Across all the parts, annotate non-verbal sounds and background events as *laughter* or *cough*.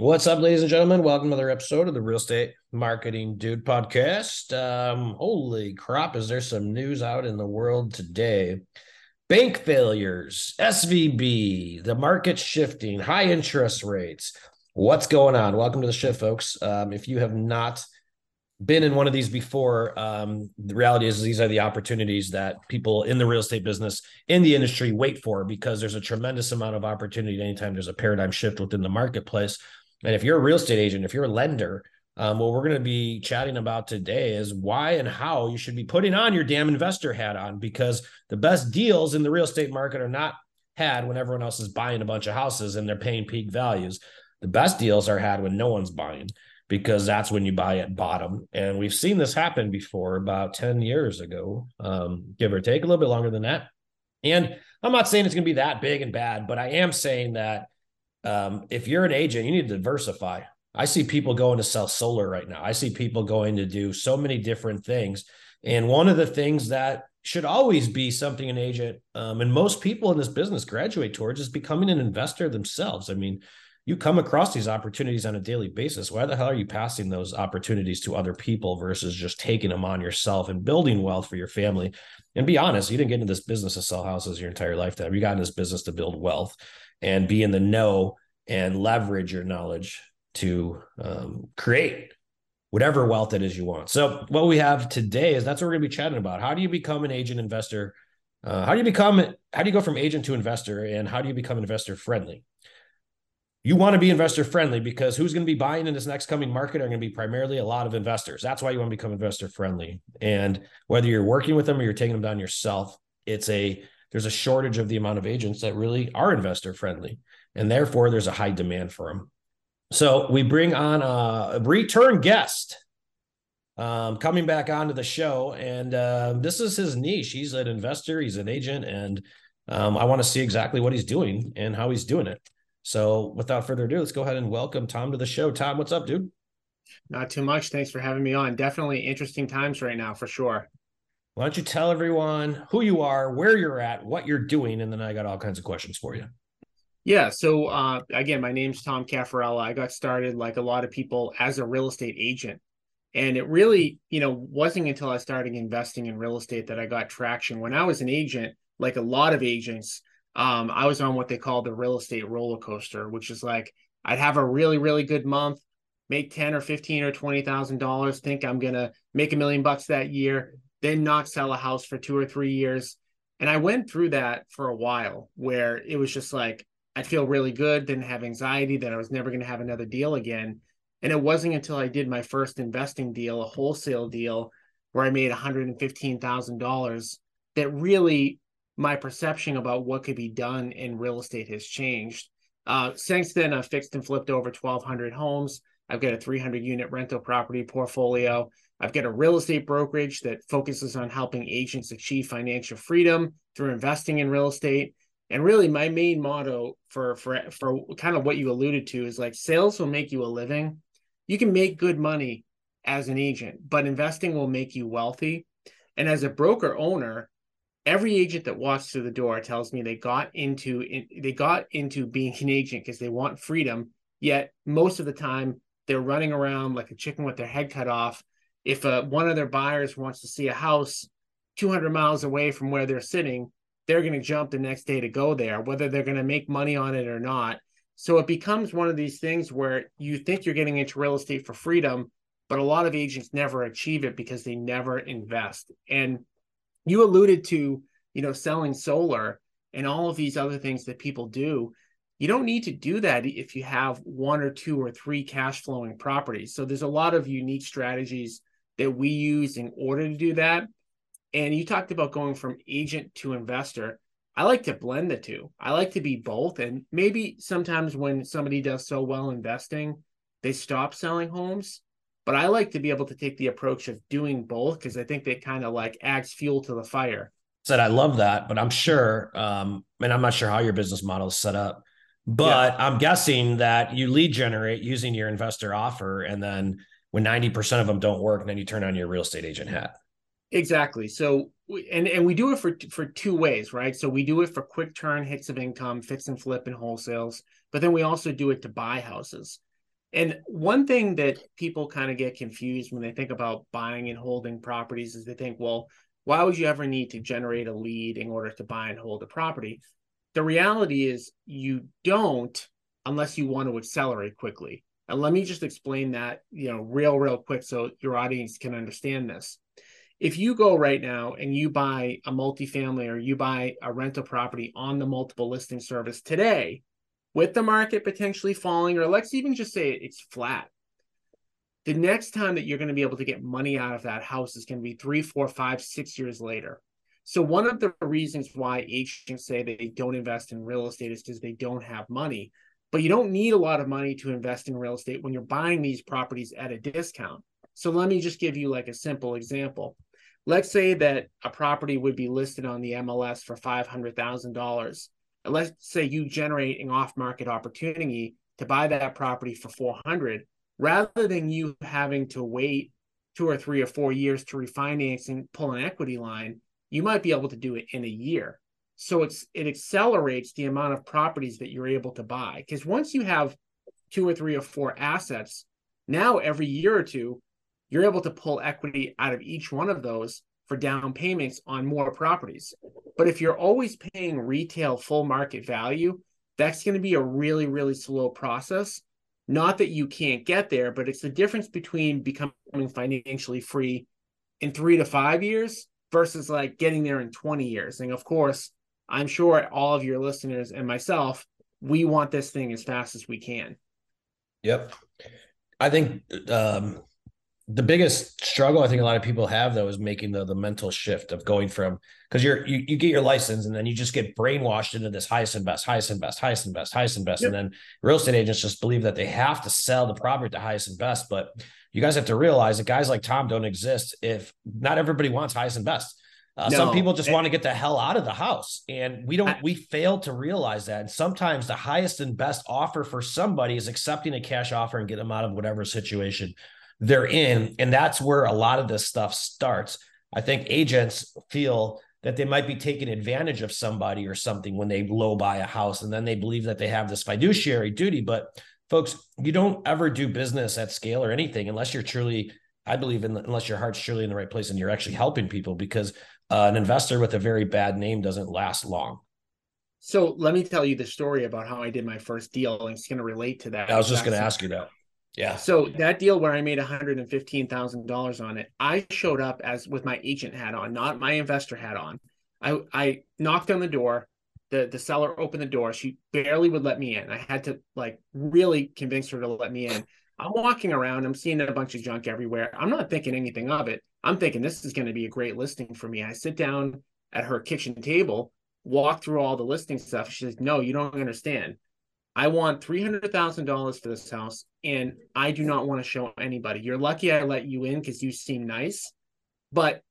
What's up, ladies and gentlemen? Welcome to another episode of the Real Estate Marketing Dude podcast. Um, holy crap, is there some news out in the world today? Bank failures, SVB, the market shifting, high interest rates. What's going on? Welcome to the show, folks. Um, if you have not been in one of these before, um, the reality is these are the opportunities that people in the real estate business, in the industry, wait for because there's a tremendous amount of opportunity anytime there's a paradigm shift within the marketplace and if you're a real estate agent, if you're a lender, um, what we're going to be chatting about today is why and how you should be putting on your damn investor hat on because the best deals in the real estate market are not had when everyone else is buying a bunch of houses and they're paying peak values. The best deals are had when no one's buying because that's when you buy at bottom. And we've seen this happen before about 10 years ago, um, give or take a little bit longer than that. And I'm not saying it's going to be that big and bad, but I am saying that um, if you're an agent, you need to diversify. I see people going to sell solar right now. I see people going to do so many different things. And one of the things that should always be something an agent um, and most people in this business graduate towards is becoming an investor themselves. I mean, you come across these opportunities on a daily basis. Why the hell are you passing those opportunities to other people versus just taking them on yourself and building wealth for your family? And be honest, you didn't get into this business to sell houses your entire lifetime. You got in this business to build wealth and be in the know and leverage your knowledge to um, create whatever wealth it is you want. So, what we have today is that's what we're going to be chatting about. How do you become an agent investor? Uh, how do you become, how do you go from agent to investor? And how do you become investor friendly? You want to be investor friendly because who's going to be buying in this next coming market are going to be primarily a lot of investors. That's why you want to become investor friendly. And whether you're working with them or you're taking them down yourself, it's a there's a shortage of the amount of agents that really are investor friendly and therefore there's a high demand for them. So we bring on a return guest um, coming back onto the show, and uh, this is his niche. He's an investor, he's an agent, and um, I want to see exactly what he's doing and how he's doing it. So without further ado, let's go ahead and welcome Tom to the show. Tom, what's up, dude? Not too much. Thanks for having me on. Definitely interesting times right now for sure. Why don't you tell everyone who you are, where you're at, what you're doing, and then I got all kinds of questions for you. Yeah. So uh, again, my name's Tom Caffarella. I got started like a lot of people as a real estate agent. And it really, you know, wasn't until I started investing in real estate that I got traction. When I was an agent, like a lot of agents, um, I was on what they call the real estate roller coaster, which is like I'd have a really, really good month, make 10 or 15 or twenty thousand dollars, think I'm gonna make a million bucks that year, then not sell a house for two or three years. And I went through that for a while where it was just like I'd feel really good, didn't have anxiety that I was never going to have another deal again. And it wasn't until I did my first investing deal, a wholesale deal, where I made $115,000 that really my perception about what could be done in real estate has changed. Uh, since then, I've fixed and flipped over 1,200 homes. I've got a 300 unit rental property portfolio. I've got a real estate brokerage that focuses on helping agents achieve financial freedom through investing in real estate. And really, my main motto for for for kind of what you alluded to is like sales will make you a living. You can make good money as an agent, but investing will make you wealthy. And as a broker owner, every agent that walks through the door tells me they got into they got into being an agent because they want freedom. Yet most of the time, they're running around like a chicken with their head cut off. If uh, one of their buyers wants to see a house 200 miles away from where they're sitting, they're going to jump the next day to go there, whether they're going to make money on it or not. So it becomes one of these things where you think you're getting into real estate for freedom, but a lot of agents never achieve it because they never invest. And you alluded to, you know, selling solar and all of these other things that people do. You don't need to do that if you have one or two or three cash flowing properties. So there's a lot of unique strategies that we use in order to do that. And you talked about going from agent to investor. I like to blend the two. I like to be both. And maybe sometimes when somebody does so well investing, they stop selling homes. But I like to be able to take the approach of doing both because I think they kind of like adds fuel to the fire. Said I love that, but I'm sure, um, and I'm not sure how your business model is set up, but yeah. I'm guessing that you lead generate using your investor offer, and then when 90% of them don't work, then you turn on your real estate agent hat. Exactly. So and and we do it for for two ways, right? So we do it for quick turn hits of income, fix and flip and wholesales, but then we also do it to buy houses. And one thing that people kind of get confused when they think about buying and holding properties is they think, well, why would you ever need to generate a lead in order to buy and hold a property? The reality is you don't unless you want to accelerate quickly. And let me just explain that, you know, real, real quick so your audience can understand this. If you go right now and you buy a multifamily or you buy a rental property on the multiple listing service today, with the market potentially falling, or let's even just say it's flat, the next time that you're going to be able to get money out of that house is going to be three, four, five, six years later. So one of the reasons why agents say they don't invest in real estate is because they don't have money. But you don't need a lot of money to invest in real estate when you're buying these properties at a discount. So let me just give you like a simple example. Let's say that a property would be listed on the MLS for $500,000. Let's say you generate an off-market opportunity to buy that property for 400 rather than you having to wait two or three or four years to refinance and pull an equity line, you might be able to do it in a year. So it's it accelerates the amount of properties that you're able to buy. Because once you have two or three or four assets, now every year or two, you're able to pull equity out of each one of those for down payments on more properties. But if you're always paying retail full market value, that's going to be a really, really slow process. Not that you can't get there, but it's the difference between becoming financially free in three to five years versus like getting there in 20 years. And of course, I'm sure all of your listeners and myself, we want this thing as fast as we can. Yep. I think um, the biggest struggle I think a lot of people have though is making the the mental shift of going from because you're you, you get your license and then you just get brainwashed into this highest and best, highest and best, highest and best, highest and best. Yep. And then real estate agents just believe that they have to sell the property to highest and best. But you guys have to realize that guys like Tom don't exist if not everybody wants highest and best. Uh, no. Some people just want to get the hell out of the house, and we don't. I, we fail to realize that. And sometimes the highest and best offer for somebody is accepting a cash offer and get them out of whatever situation they're in, and that's where a lot of this stuff starts. I think agents feel that they might be taking advantage of somebody or something when they low buy a house, and then they believe that they have this fiduciary duty. But folks, you don't ever do business at scale or anything unless you're truly I believe in unless your heart's truly in the right place and you're actually helping people because uh, an investor with a very bad name doesn't last long. So let me tell you the story about how I did my first deal, and it's going to relate to that. I was just going to ask you that. Yeah. So that deal where I made one hundred and fifteen thousand dollars on it, I showed up as with my agent hat on, not my investor hat on. I I knocked on the door. The the seller opened the door. She barely would let me in. I had to like really convince her to let me in. I'm walking around. I'm seeing a bunch of junk everywhere. I'm not thinking anything of it. I'm thinking this is going to be a great listing for me. I sit down at her kitchen table, walk through all the listing stuff. She says, No, you don't understand. I want $300,000 for this house and I do not want to show anybody. You're lucky I let you in because you seem nice. But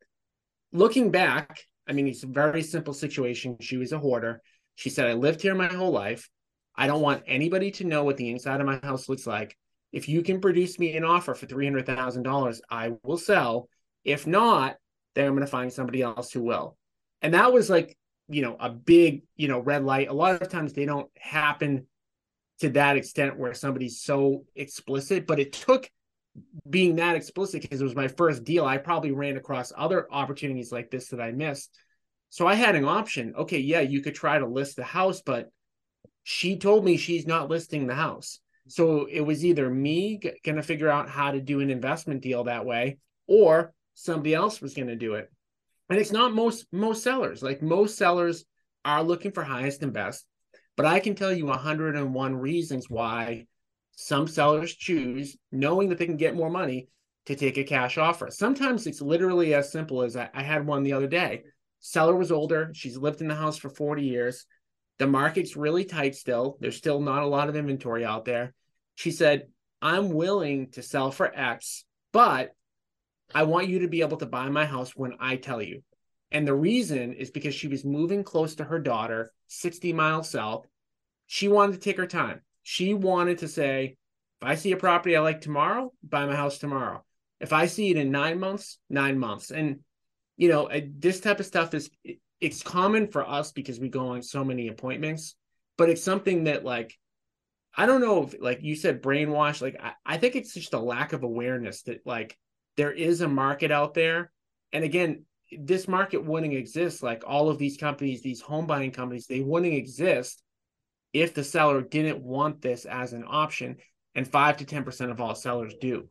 looking back, I mean, it's a very simple situation. She was a hoarder. She said, I lived here my whole life. I don't want anybody to know what the inside of my house looks like. If you can produce me an offer for $300,000, I will sell if not, then I'm going to find somebody else who will. And that was like, you know, a big, you know, red light. A lot of times they don't happen to that extent where somebody's so explicit, but it took being that explicit because it was my first deal. I probably ran across other opportunities like this that I missed. So I had an option. Okay, yeah, you could try to list the house, but she told me she's not listing the house. So it was either me g- going to figure out how to do an investment deal that way, or somebody else was going to do it. And it's not most most sellers. Like most sellers are looking for highest and best. But I can tell you 101 reasons why some sellers choose, knowing that they can get more money, to take a cash offer. Sometimes it's literally as simple as I, I had one the other day. Seller was older. She's lived in the house for 40 years. The market's really tight still. There's still not a lot of inventory out there. She said, I'm willing to sell for X, but I want you to be able to buy my house when I tell you. And the reason is because she was moving close to her daughter, 60 miles south. She wanted to take her time. She wanted to say, if I see a property I like tomorrow, buy my house tomorrow. If I see it in nine months, nine months. And, you know, this type of stuff is, it's common for us because we go on so many appointments, but it's something that like I don't know if like you said brainwash, like I, I think it's just a lack of awareness that like there is a market out there. And again, this market wouldn't exist. Like all of these companies, these home buying companies, they wouldn't exist if the seller didn't want this as an option. And five to 10% of all sellers do.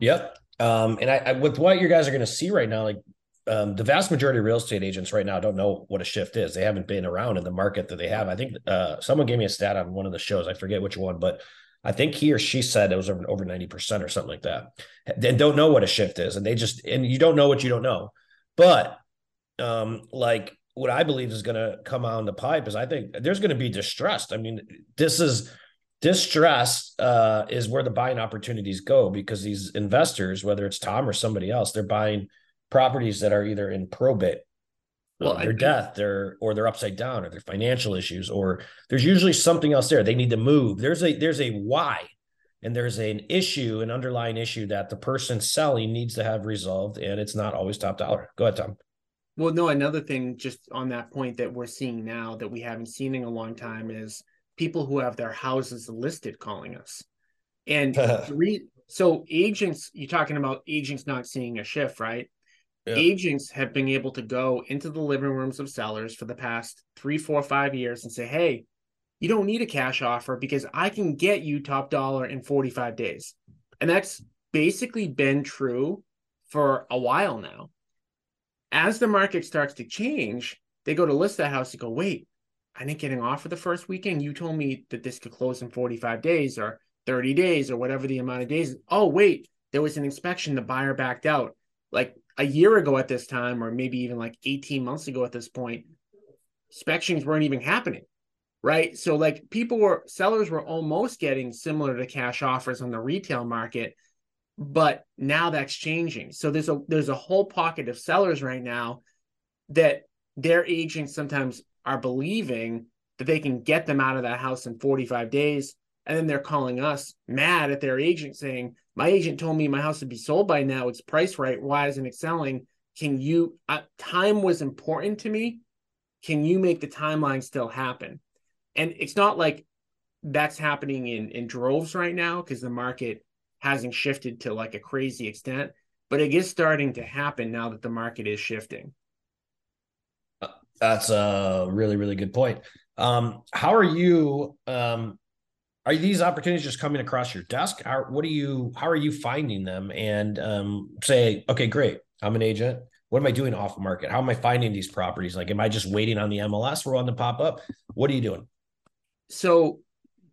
Yep. Um, and I, I, with what you guys are going to see right now, like um, the vast majority of real estate agents right now don't know what a shift is. They haven't been around in the market that they have. I think uh, someone gave me a stat on one of the shows. I forget which one, but I think he or she said it was over ninety percent or something like that. They don't know what a shift is, and they just and you don't know what you don't know. But um, like what I believe is going to come on the pipe is I think there's going to be distrust. I mean, this is distress uh, is where the buying opportunities go because these investors, whether it's Tom or somebody else, they're buying properties that are either in probate well, their death, their or they're upside down, or their financial issues, or there's usually something else there. They need to move. There's a there's a why, and there's an issue, an underlying issue that the person selling needs to have resolved, and it's not always top dollar. Go ahead, Tom. Well, no, another thing just on that point that we're seeing now that we haven't seen in a long time is people who have their houses listed calling us. And *laughs* re- so agents, you're talking about agents not seeing a shift, right? Yeah. agents have been able to go into the living rooms of sellers for the past three, four, five years and say, hey, you don't need a cash offer because I can get you top dollar in 45 days. And that's basically been true for a while now. As the market starts to change, they go to list that house and go, wait, I didn't get an offer the first weekend. You told me that this could close in 45 days or 30 days or whatever the amount of days. Oh, wait, there was an inspection. The buyer backed out. Like a year ago at this time, or maybe even like 18 months ago at this point, inspections weren't even happening. Right. So like people were sellers were almost getting similar to cash offers on the retail market, but now that's changing. So there's a there's a whole pocket of sellers right now that their agents sometimes are believing that they can get them out of that house in 45 days. And then they're calling us mad at their agent saying, my agent told me my house would be sold by now. It's priced right. Why isn't it selling? Can you? Uh, time was important to me. Can you make the timeline still happen? And it's not like that's happening in in droves right now because the market hasn't shifted to like a crazy extent, but it is starting to happen now that the market is shifting. Uh, that's a really really good point. Um, how are you um, are these opportunities just coming across your desk? How what are you how are you finding them? And um, say, okay, great, I'm an agent. What am I doing off market? How am I finding these properties? Like, am I just waiting on the MLS for one to pop up? What are you doing? So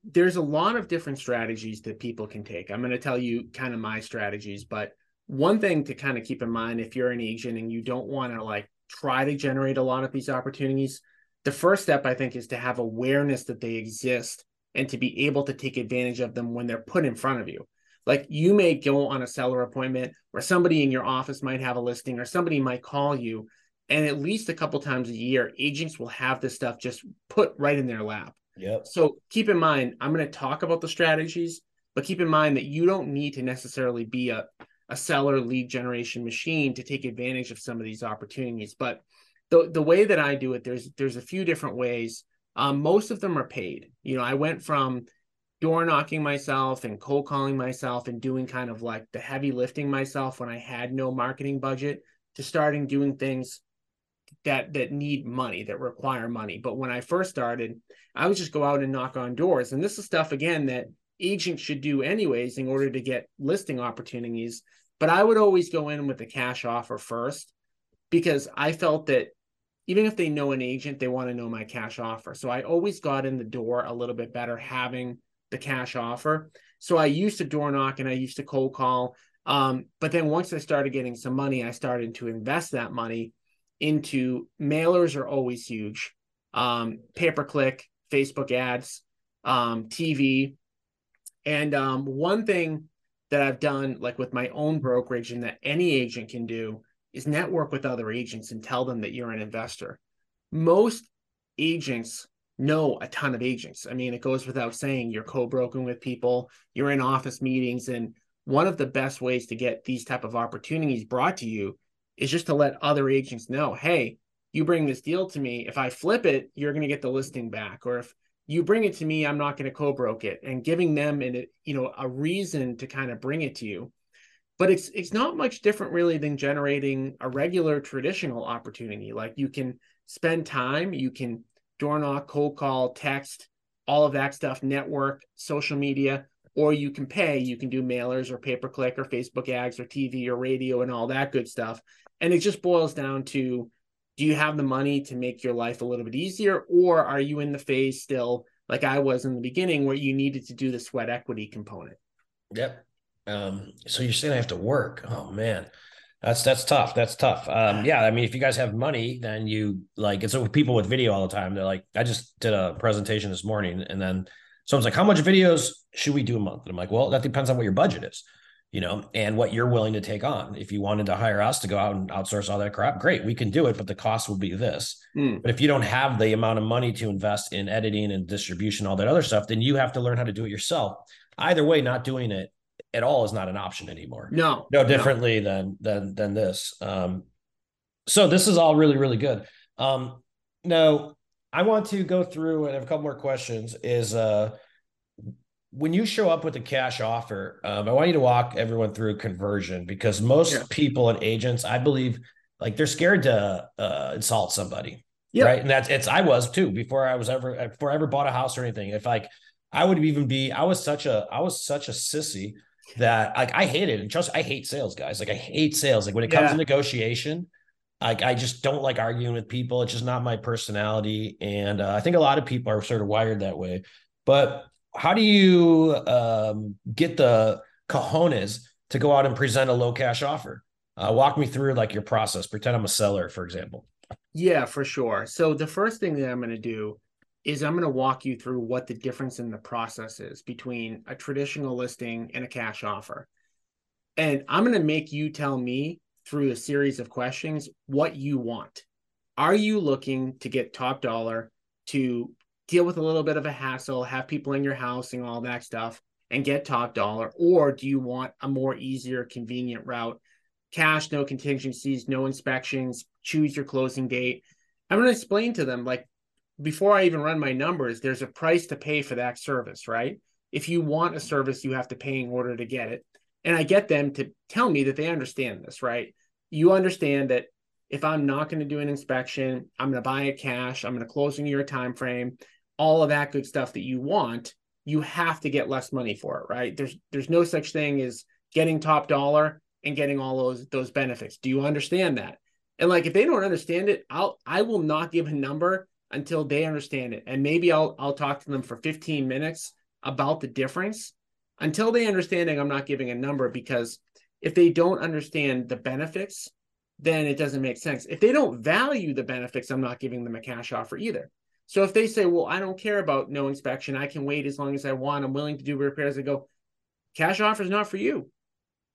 there's a lot of different strategies that people can take. I'm going to tell you kind of my strategies, but one thing to kind of keep in mind if you're an agent and you don't want to like try to generate a lot of these opportunities, the first step I think is to have awareness that they exist and to be able to take advantage of them when they're put in front of you. Like you may go on a seller appointment or somebody in your office might have a listing or somebody might call you. And at least a couple times a year, agents will have this stuff just put right in their lap. Yep. So keep in mind, I'm going to talk about the strategies, but keep in mind that you don't need to necessarily be a, a seller lead generation machine to take advantage of some of these opportunities. But the, the way that I do it, there's there's a few different ways um, most of them are paid. You know, I went from door knocking myself and cold calling myself and doing kind of like the heavy lifting myself when I had no marketing budget to starting doing things that that need money that require money. But when I first started, I would just go out and knock on doors. And this is stuff again that agents should do anyways in order to get listing opportunities. But I would always go in with a cash offer first because I felt that even if they know an agent, they want to know my cash offer. So I always got in the door a little bit better having the cash offer. So I used to door knock and I used to cold call. Um, but then once I started getting some money, I started to invest that money into mailers are always huge. Um, pay per click, Facebook ads, um, TV. And um, one thing that I've done, like with my own brokerage, and that any agent can do, is network with other agents and tell them that you're an investor. Most agents know a ton of agents. I mean, it goes without saying you're co-broking with people, you're in office meetings and one of the best ways to get these type of opportunities brought to you is just to let other agents know, "Hey, you bring this deal to me, if I flip it, you're going to get the listing back." Or if you bring it to me, I'm not going to co-broke it, and giving them an you know a reason to kind of bring it to you. But it's it's not much different really than generating a regular traditional opportunity. Like you can spend time, you can door knock, cold call, text, all of that stuff, network, social media, or you can pay. You can do mailers or pay per click or Facebook ads or TV or radio and all that good stuff. And it just boils down to do you have the money to make your life a little bit easier or are you in the phase still like i was in the beginning where you needed to do the sweat equity component yep um, so you're saying i have to work oh man that's that's tough that's tough um, yeah i mean if you guys have money then you like it's with people with video all the time they're like i just did a presentation this morning and then someone's like how much videos should we do a month and i'm like well that depends on what your budget is you know, and what you're willing to take on. If you wanted to hire us to go out and outsource all that crap, great, we can do it, but the cost will be this. Mm. But if you don't have the amount of money to invest in editing and distribution, all that other stuff, then you have to learn how to do it yourself. Either way, not doing it at all is not an option anymore. No, no differently no. than than than this. Um, so this is all really really good. Um, now I want to go through and have a couple more questions. Is uh when you show up with a cash offer, um, I want you to walk everyone through conversion because most yeah. people and agents, I believe, like they're scared to uh, insult somebody. Yeah. Right. And that's it's I was too before I was ever before I ever bought a house or anything. If like I would even be, I was such a I was such a sissy that like I hate it. and trust I hate sales guys. Like I hate sales. Like when it comes yeah. to negotiation, like I just don't like arguing with people. It's just not my personality. And uh, I think a lot of people are sort of wired that way. But how do you um, get the cojones to go out and present a low cash offer? Uh, walk me through like your process. Pretend I'm a seller, for example. Yeah, for sure. So the first thing that I'm going to do is I'm going to walk you through what the difference in the process is between a traditional listing and a cash offer. And I'm going to make you tell me through a series of questions what you want. Are you looking to get top dollar to deal with a little bit of a hassle, have people in your house and all that stuff, and get top dollar? Or do you want a more easier, convenient route? Cash, no contingencies, no inspections, choose your closing date. I'm going to explain to them, like, before I even run my numbers, there's a price to pay for that service, right? If you want a service, you have to pay in order to get it. And I get them to tell me that they understand this, right? You understand that if I'm not going to do an inspection, I'm going to buy it cash, I'm going to close in your time frame, all of that good stuff that you want, you have to get less money for it, right? There's there's no such thing as getting top dollar and getting all those those benefits. Do you understand that? And like if they don't understand it, I'll I will not give a number until they understand it. And maybe I'll I'll talk to them for 15 minutes about the difference. Until they understand it, I'm not giving a number because if they don't understand the benefits, then it doesn't make sense. If they don't value the benefits, I'm not giving them a cash offer either. So if they say, well, I don't care about no inspection, I can wait as long as I want, I'm willing to do repairs, I go, cash offer is not for you.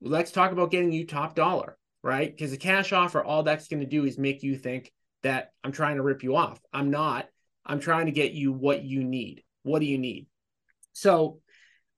Let's talk about getting you top dollar, right? Because the cash offer, all that's going to do is make you think that I'm trying to rip you off. I'm not. I'm trying to get you what you need. What do you need? So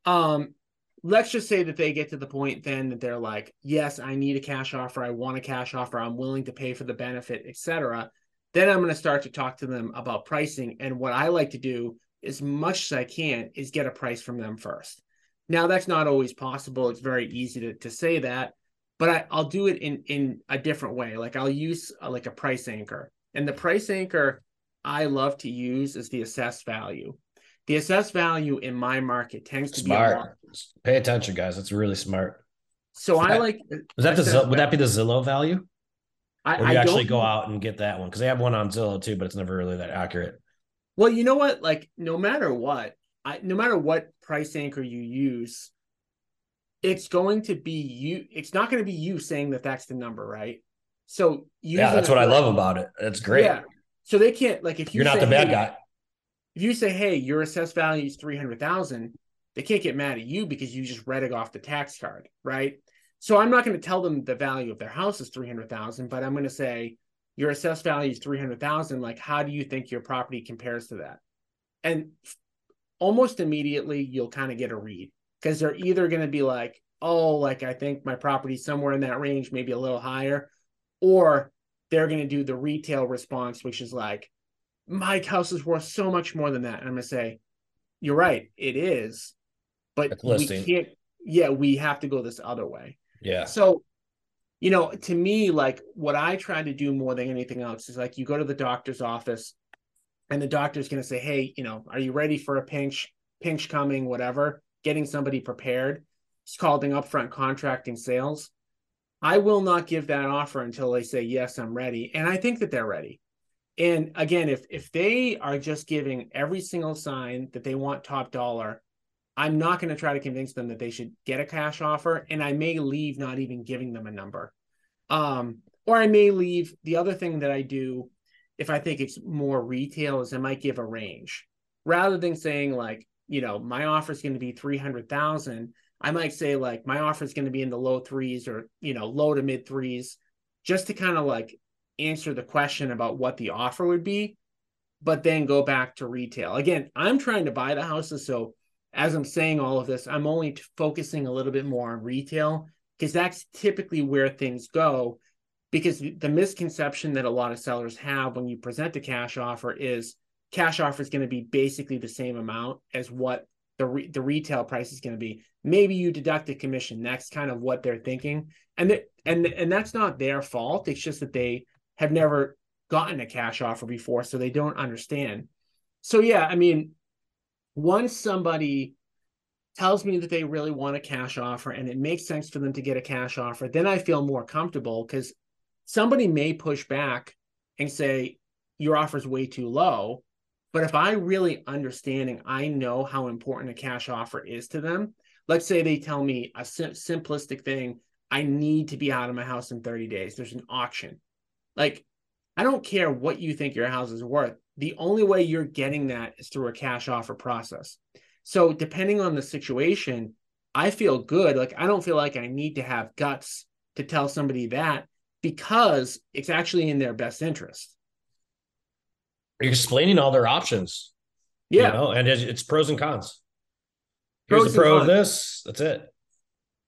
um let's just say that they get to the point then that they're like, yes, I need a cash offer. I want a cash offer. I'm willing to pay for the benefit, etc. Then I'm going to start to talk to them about pricing. And what I like to do, as much as I can, is get a price from them first. Now, that's not always possible. It's very easy to, to say that, but I, I'll do it in, in a different way. Like I'll use a, like a price anchor. And the price anchor I love to use is the assessed value. The assessed value in my market tends to smart. be smart. Pay attention, guys. That's really smart. So I like. Was that the would that be the Zillow value? I, or you I actually go out and get that one because they have one on Zillow too, but it's never really that accurate. Well, you know what? Like, no matter what, I, no matter what price anchor you use, it's going to be you. It's not going to be you saying that that's the number, right? So yeah, that's what I love about it. That's great. Yeah. So they can't like if you are not the bad hey, guy. If you say, "Hey, your assessed value is three hundred thousand, they can't get mad at you because you just read it off the tax card, right? So I'm not going to tell them the value of their house is 300,000, but I'm going to say your assessed value is 300,000. Like, how do you think your property compares to that? And almost immediately you'll kind of get a read because they're either going to be like, oh, like I think my property's somewhere in that range, maybe a little higher, or they're going to do the retail response, which is like, my house is worth so much more than that. And I'm going to say, you're right, it is, but we can't. Yeah, we have to go this other way. Yeah. So, you know, to me, like what I try to do more than anything else is like you go to the doctor's office, and the doctor's going to say, "Hey, you know, are you ready for a pinch? Pinch coming, whatever." Getting somebody prepared. It's called an upfront contracting sales. I will not give that offer until they say, yes, I'm ready. And I think that they're ready. And again, if if they are just giving every single sign that they want top dollar, I'm not going to try to convince them that they should get a cash offer. And I may leave not even giving them a number. Um, or I may leave the other thing that I do if I think it's more retail is I might give a range rather than saying like, you know, my offer is going to be 300,000. I might say like my offer is going to be in the low threes or you know low to mid threes, just to kind of like answer the question about what the offer would be, but then go back to retail. Again, I'm trying to buy the houses, so as I'm saying all of this, I'm only focusing a little bit more on retail because that's typically where things go. Because the misconception that a lot of sellers have when you present a cash offer is cash offer is going to be basically the same amount as what the re- the retail price is going to be. Maybe you deduct a commission. That's kind of what they're thinking, and and and that's not their fault. It's just that they have never gotten a cash offer before, so they don't understand. So yeah, I mean, once somebody tells me that they really want a cash offer and it makes sense for them to get a cash offer, then I feel more comfortable because somebody may push back and say your offer is way too low but if I really understanding, I know how important a cash offer is to them. Let's say they tell me a sim- simplistic thing I need to be out of my house in 30 days. There's an auction. Like, I don't care what you think your house is worth. The only way you're getting that is through a cash offer process. So, depending on the situation, I feel good. Like, I don't feel like I need to have guts to tell somebody that because it's actually in their best interest explaining all their options. Yeah. You know, and it's pros and cons. Here's pros the pro of this. That's it.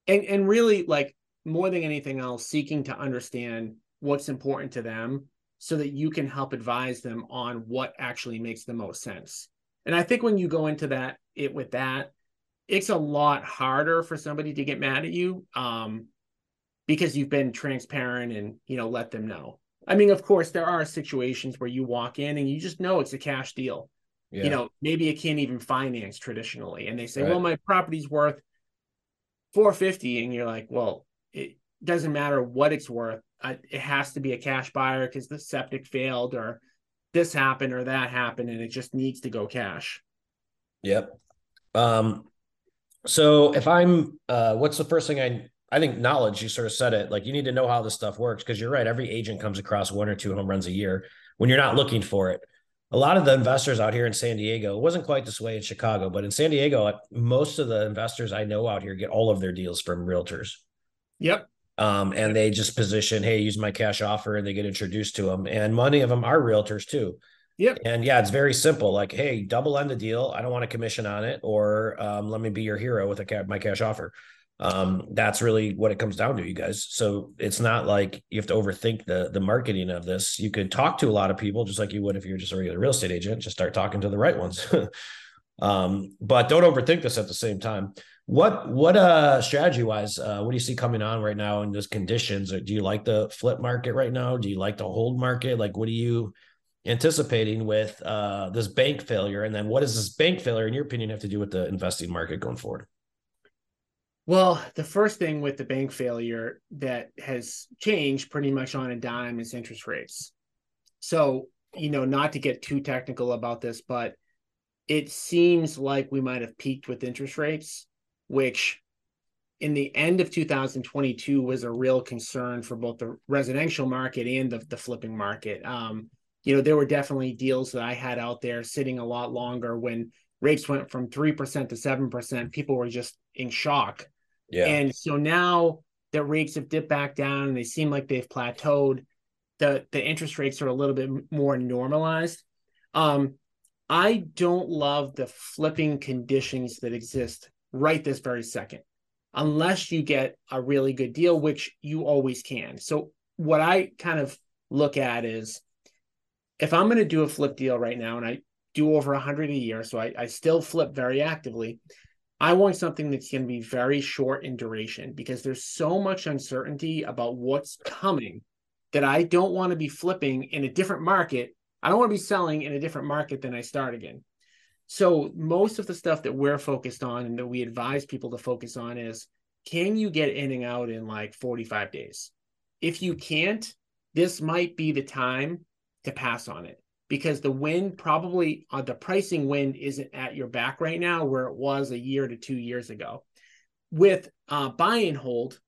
And and really like more than anything else, seeking to understand what's important to them so that you can help advise them on what actually makes the most sense. And I think when you go into that it with that, it's a lot harder for somebody to get mad at you um, because you've been transparent and you know let them know. I mean, of course, there are situations where you walk in and you just know it's a cash deal. Yeah. You know, maybe it can't even finance traditionally, and they say, right. "Well, my property's worth 450," and you're like, "Well, it doesn't matter what it's worth. it has to be a cash buyer because the septic failed, or this happened, or that happened, and it just needs to go cash." Yep. Um. So if I'm, uh, what's the first thing I I think knowledge, you sort of said it, like you need to know how this stuff works because you're right. Every agent comes across one or two home runs a year when you're not looking for it. A lot of the investors out here in San Diego, it wasn't quite this way in Chicago, but in San Diego, most of the investors I know out here get all of their deals from realtors. Yep. Um, and they just position, hey, use my cash offer, and they get introduced to them. And many of them are realtors too. Yep. And yeah, it's very simple. Like, hey, double end the deal. I don't want a commission on it, or um, let me be your hero with a ca- my cash offer um, that's really what it comes down to you guys. So it's not like you have to overthink the the marketing of this. You could talk to a lot of people just like you would if you're just a regular real estate agent. Just start talking to the right ones. *laughs* Um, but don't overthink this at the same time. What what uh strategy wise uh what do you see coming on right now in those conditions? Do you like the flip market right now? Do you like the hold market? Like what are you anticipating with uh this bank failure? And then what does this bank failure in your opinion have to do with the investing market going forward well, the first thing with the bank failure that has changed pretty much on a dime is interest rates. So, you know, not to get too technical about this, but it seems like we might have peaked with interest rates, which in the end of 2022 was a real concern for both the residential market and the, the flipping market. Um, you know, there were definitely deals that I had out there sitting a lot longer when rates went from 3% to 7%, people were just in shock. Yeah. And so now the rates have dipped back down and they seem like they've plateaued. The the interest rates are a little bit more normalized. Um, I don't love the flipping conditions that exist right this very second, unless you get a really good deal, which you always can. So what I kind of look at is if I'm going to do a flip deal right now and I do over 100 a year. So I, I still flip very actively. I want something that's going to be very short in duration because there's so much uncertainty about what's coming that I don't want to be flipping in a different market. I don't want to be selling in a different market than I started in. So most of the stuff that we're focused on and that we advise people to focus on is can you get in and out in like 45 days? If you can't, this might be the time to pass on it because the wind probably uh, the pricing wind isn't at your back right now where it was a year to two years ago. With uh, buy and hold,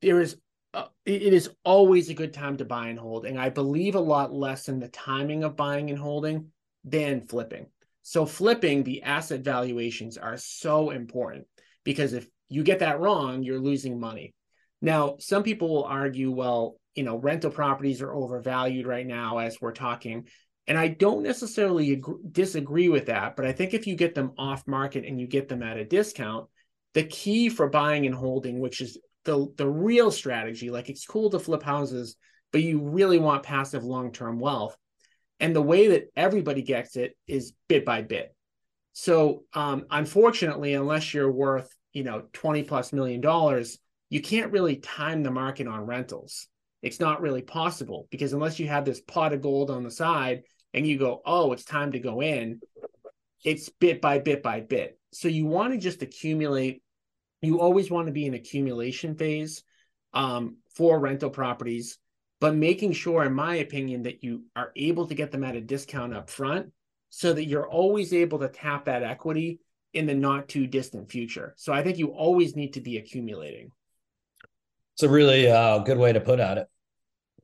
there is uh, it is always a good time to buy and hold, and I believe a lot less in the timing of buying and holding than flipping. So flipping the asset valuations are so important because if you get that wrong, you're losing money. Now, some people will argue, well, you know rental properties are overvalued right now as we're talking. And i don't necessarily agree, disagree with that but i think if you get them off market and you get them at a discount the key for buying and holding which is the the real strategy like it's cool to flip houses but you really want passive long-term wealth. And the way that everybody gets it is bit by bit. So um, unfortunately unless you're worth you know 20 plus million dollars you can't really time the market on rentals it's not really possible because unless you have this pot of gold on the side and you go, oh, it's time to go in, it's bit by bit by bit. So you want to just accumulate. You always want to be in accumulation phase um, for rental properties, but making sure, in my opinion, that you are able to get them at a discount up front so that you're always able to tap that equity in the not too distant future. So I think you always need to be accumulating. It's a really uh, good way to put at it.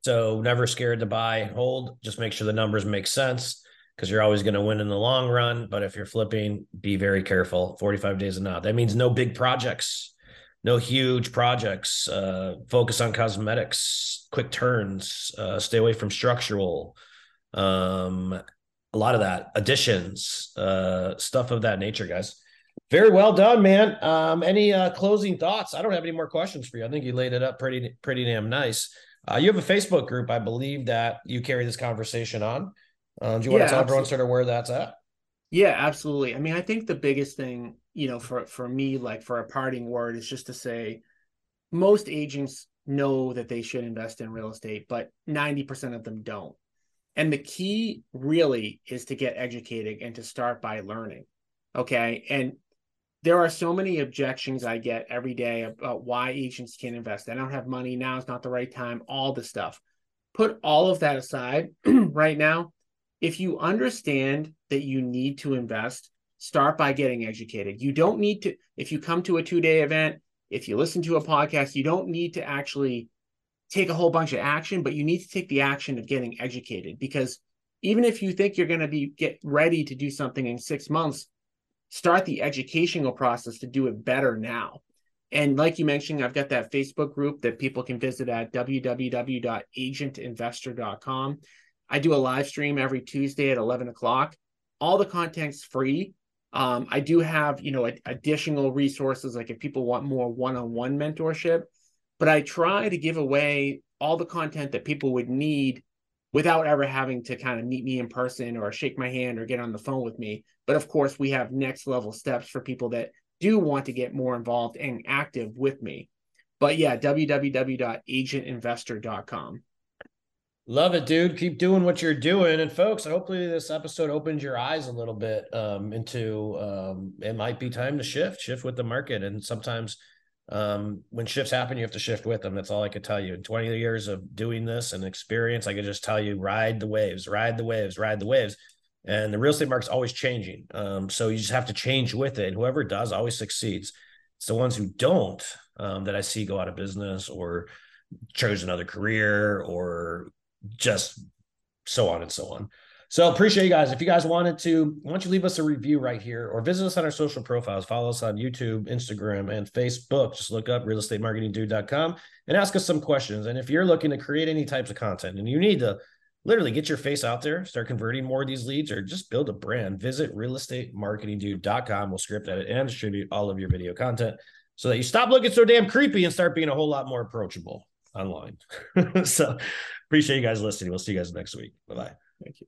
So never scared to buy, hold. Just make sure the numbers make sense because you're always going to win in the long run. But if you're flipping, be very careful. 45 days and out. That means no big projects, no huge projects. Uh, focus on cosmetics, quick turns. Uh, stay away from structural. Um, a lot of that additions, uh, stuff of that nature, guys. Very well done, man. Um, any uh, closing thoughts? I don't have any more questions for you. I think you laid it up pretty pretty damn nice. Uh, you have a Facebook group, I believe, that you carry this conversation on. Uh, do you want yeah, to tell absolutely. everyone sort of where that's at? Yeah, absolutely. I mean, I think the biggest thing, you know, for for me, like for a parting word, is just to say, most agents know that they should invest in real estate, but ninety percent of them don't. And the key really is to get educated and to start by learning. Okay. And there are so many objections I get every day about why agents can't invest. I don't have money. Now it's not the right time, all the stuff. Put all of that aside *clears throat* right now. If you understand that you need to invest, start by getting educated. You don't need to, if you come to a two day event, if you listen to a podcast, you don't need to actually take a whole bunch of action, but you need to take the action of getting educated because even if you think you're going to be get ready to do something in six months, start the educational process to do it better now. And like you mentioned, I've got that Facebook group that people can visit at www.agentinvestor.com. I do a live stream every Tuesday at 11 o'clock. All the content's free. Um, I do have, you know, additional resources like if people want more one-on-one mentorship, but I try to give away all the content that people would need without ever having to kind of meet me in person or shake my hand or get on the phone with me. But of course, we have next level steps for people that do want to get more involved and active with me. But yeah, www.agentinvestor.com. Love it, dude. Keep doing what you're doing. And folks, hopefully this episode opens your eyes a little bit um, into um, it might be time to shift, shift with the market. And sometimes um, when shifts happen, you have to shift with them. That's all I could tell you. In 20 years of doing this and experience, I could just tell you ride the waves, ride the waves, ride the waves. And the real estate market's always changing. Um, so you just have to change with it. And whoever does always succeeds. It's the ones who don't um, that I see go out of business or chose another career or just so on and so on. So appreciate you guys. If you guys wanted to, why don't you leave us a review right here or visit us on our social profiles. Follow us on YouTube, Instagram, and Facebook. Just look up realestatemarketingdude.com and ask us some questions. And if you're looking to create any types of content and you need to literally get your face out there, start converting more of these leads, or just build a brand, visit realestatemarketingdude.com. We'll script edit and distribute all of your video content so that you stop looking so damn creepy and start being a whole lot more approachable online. *laughs* so appreciate you guys listening. We'll see you guys next week. Bye bye. Thank you.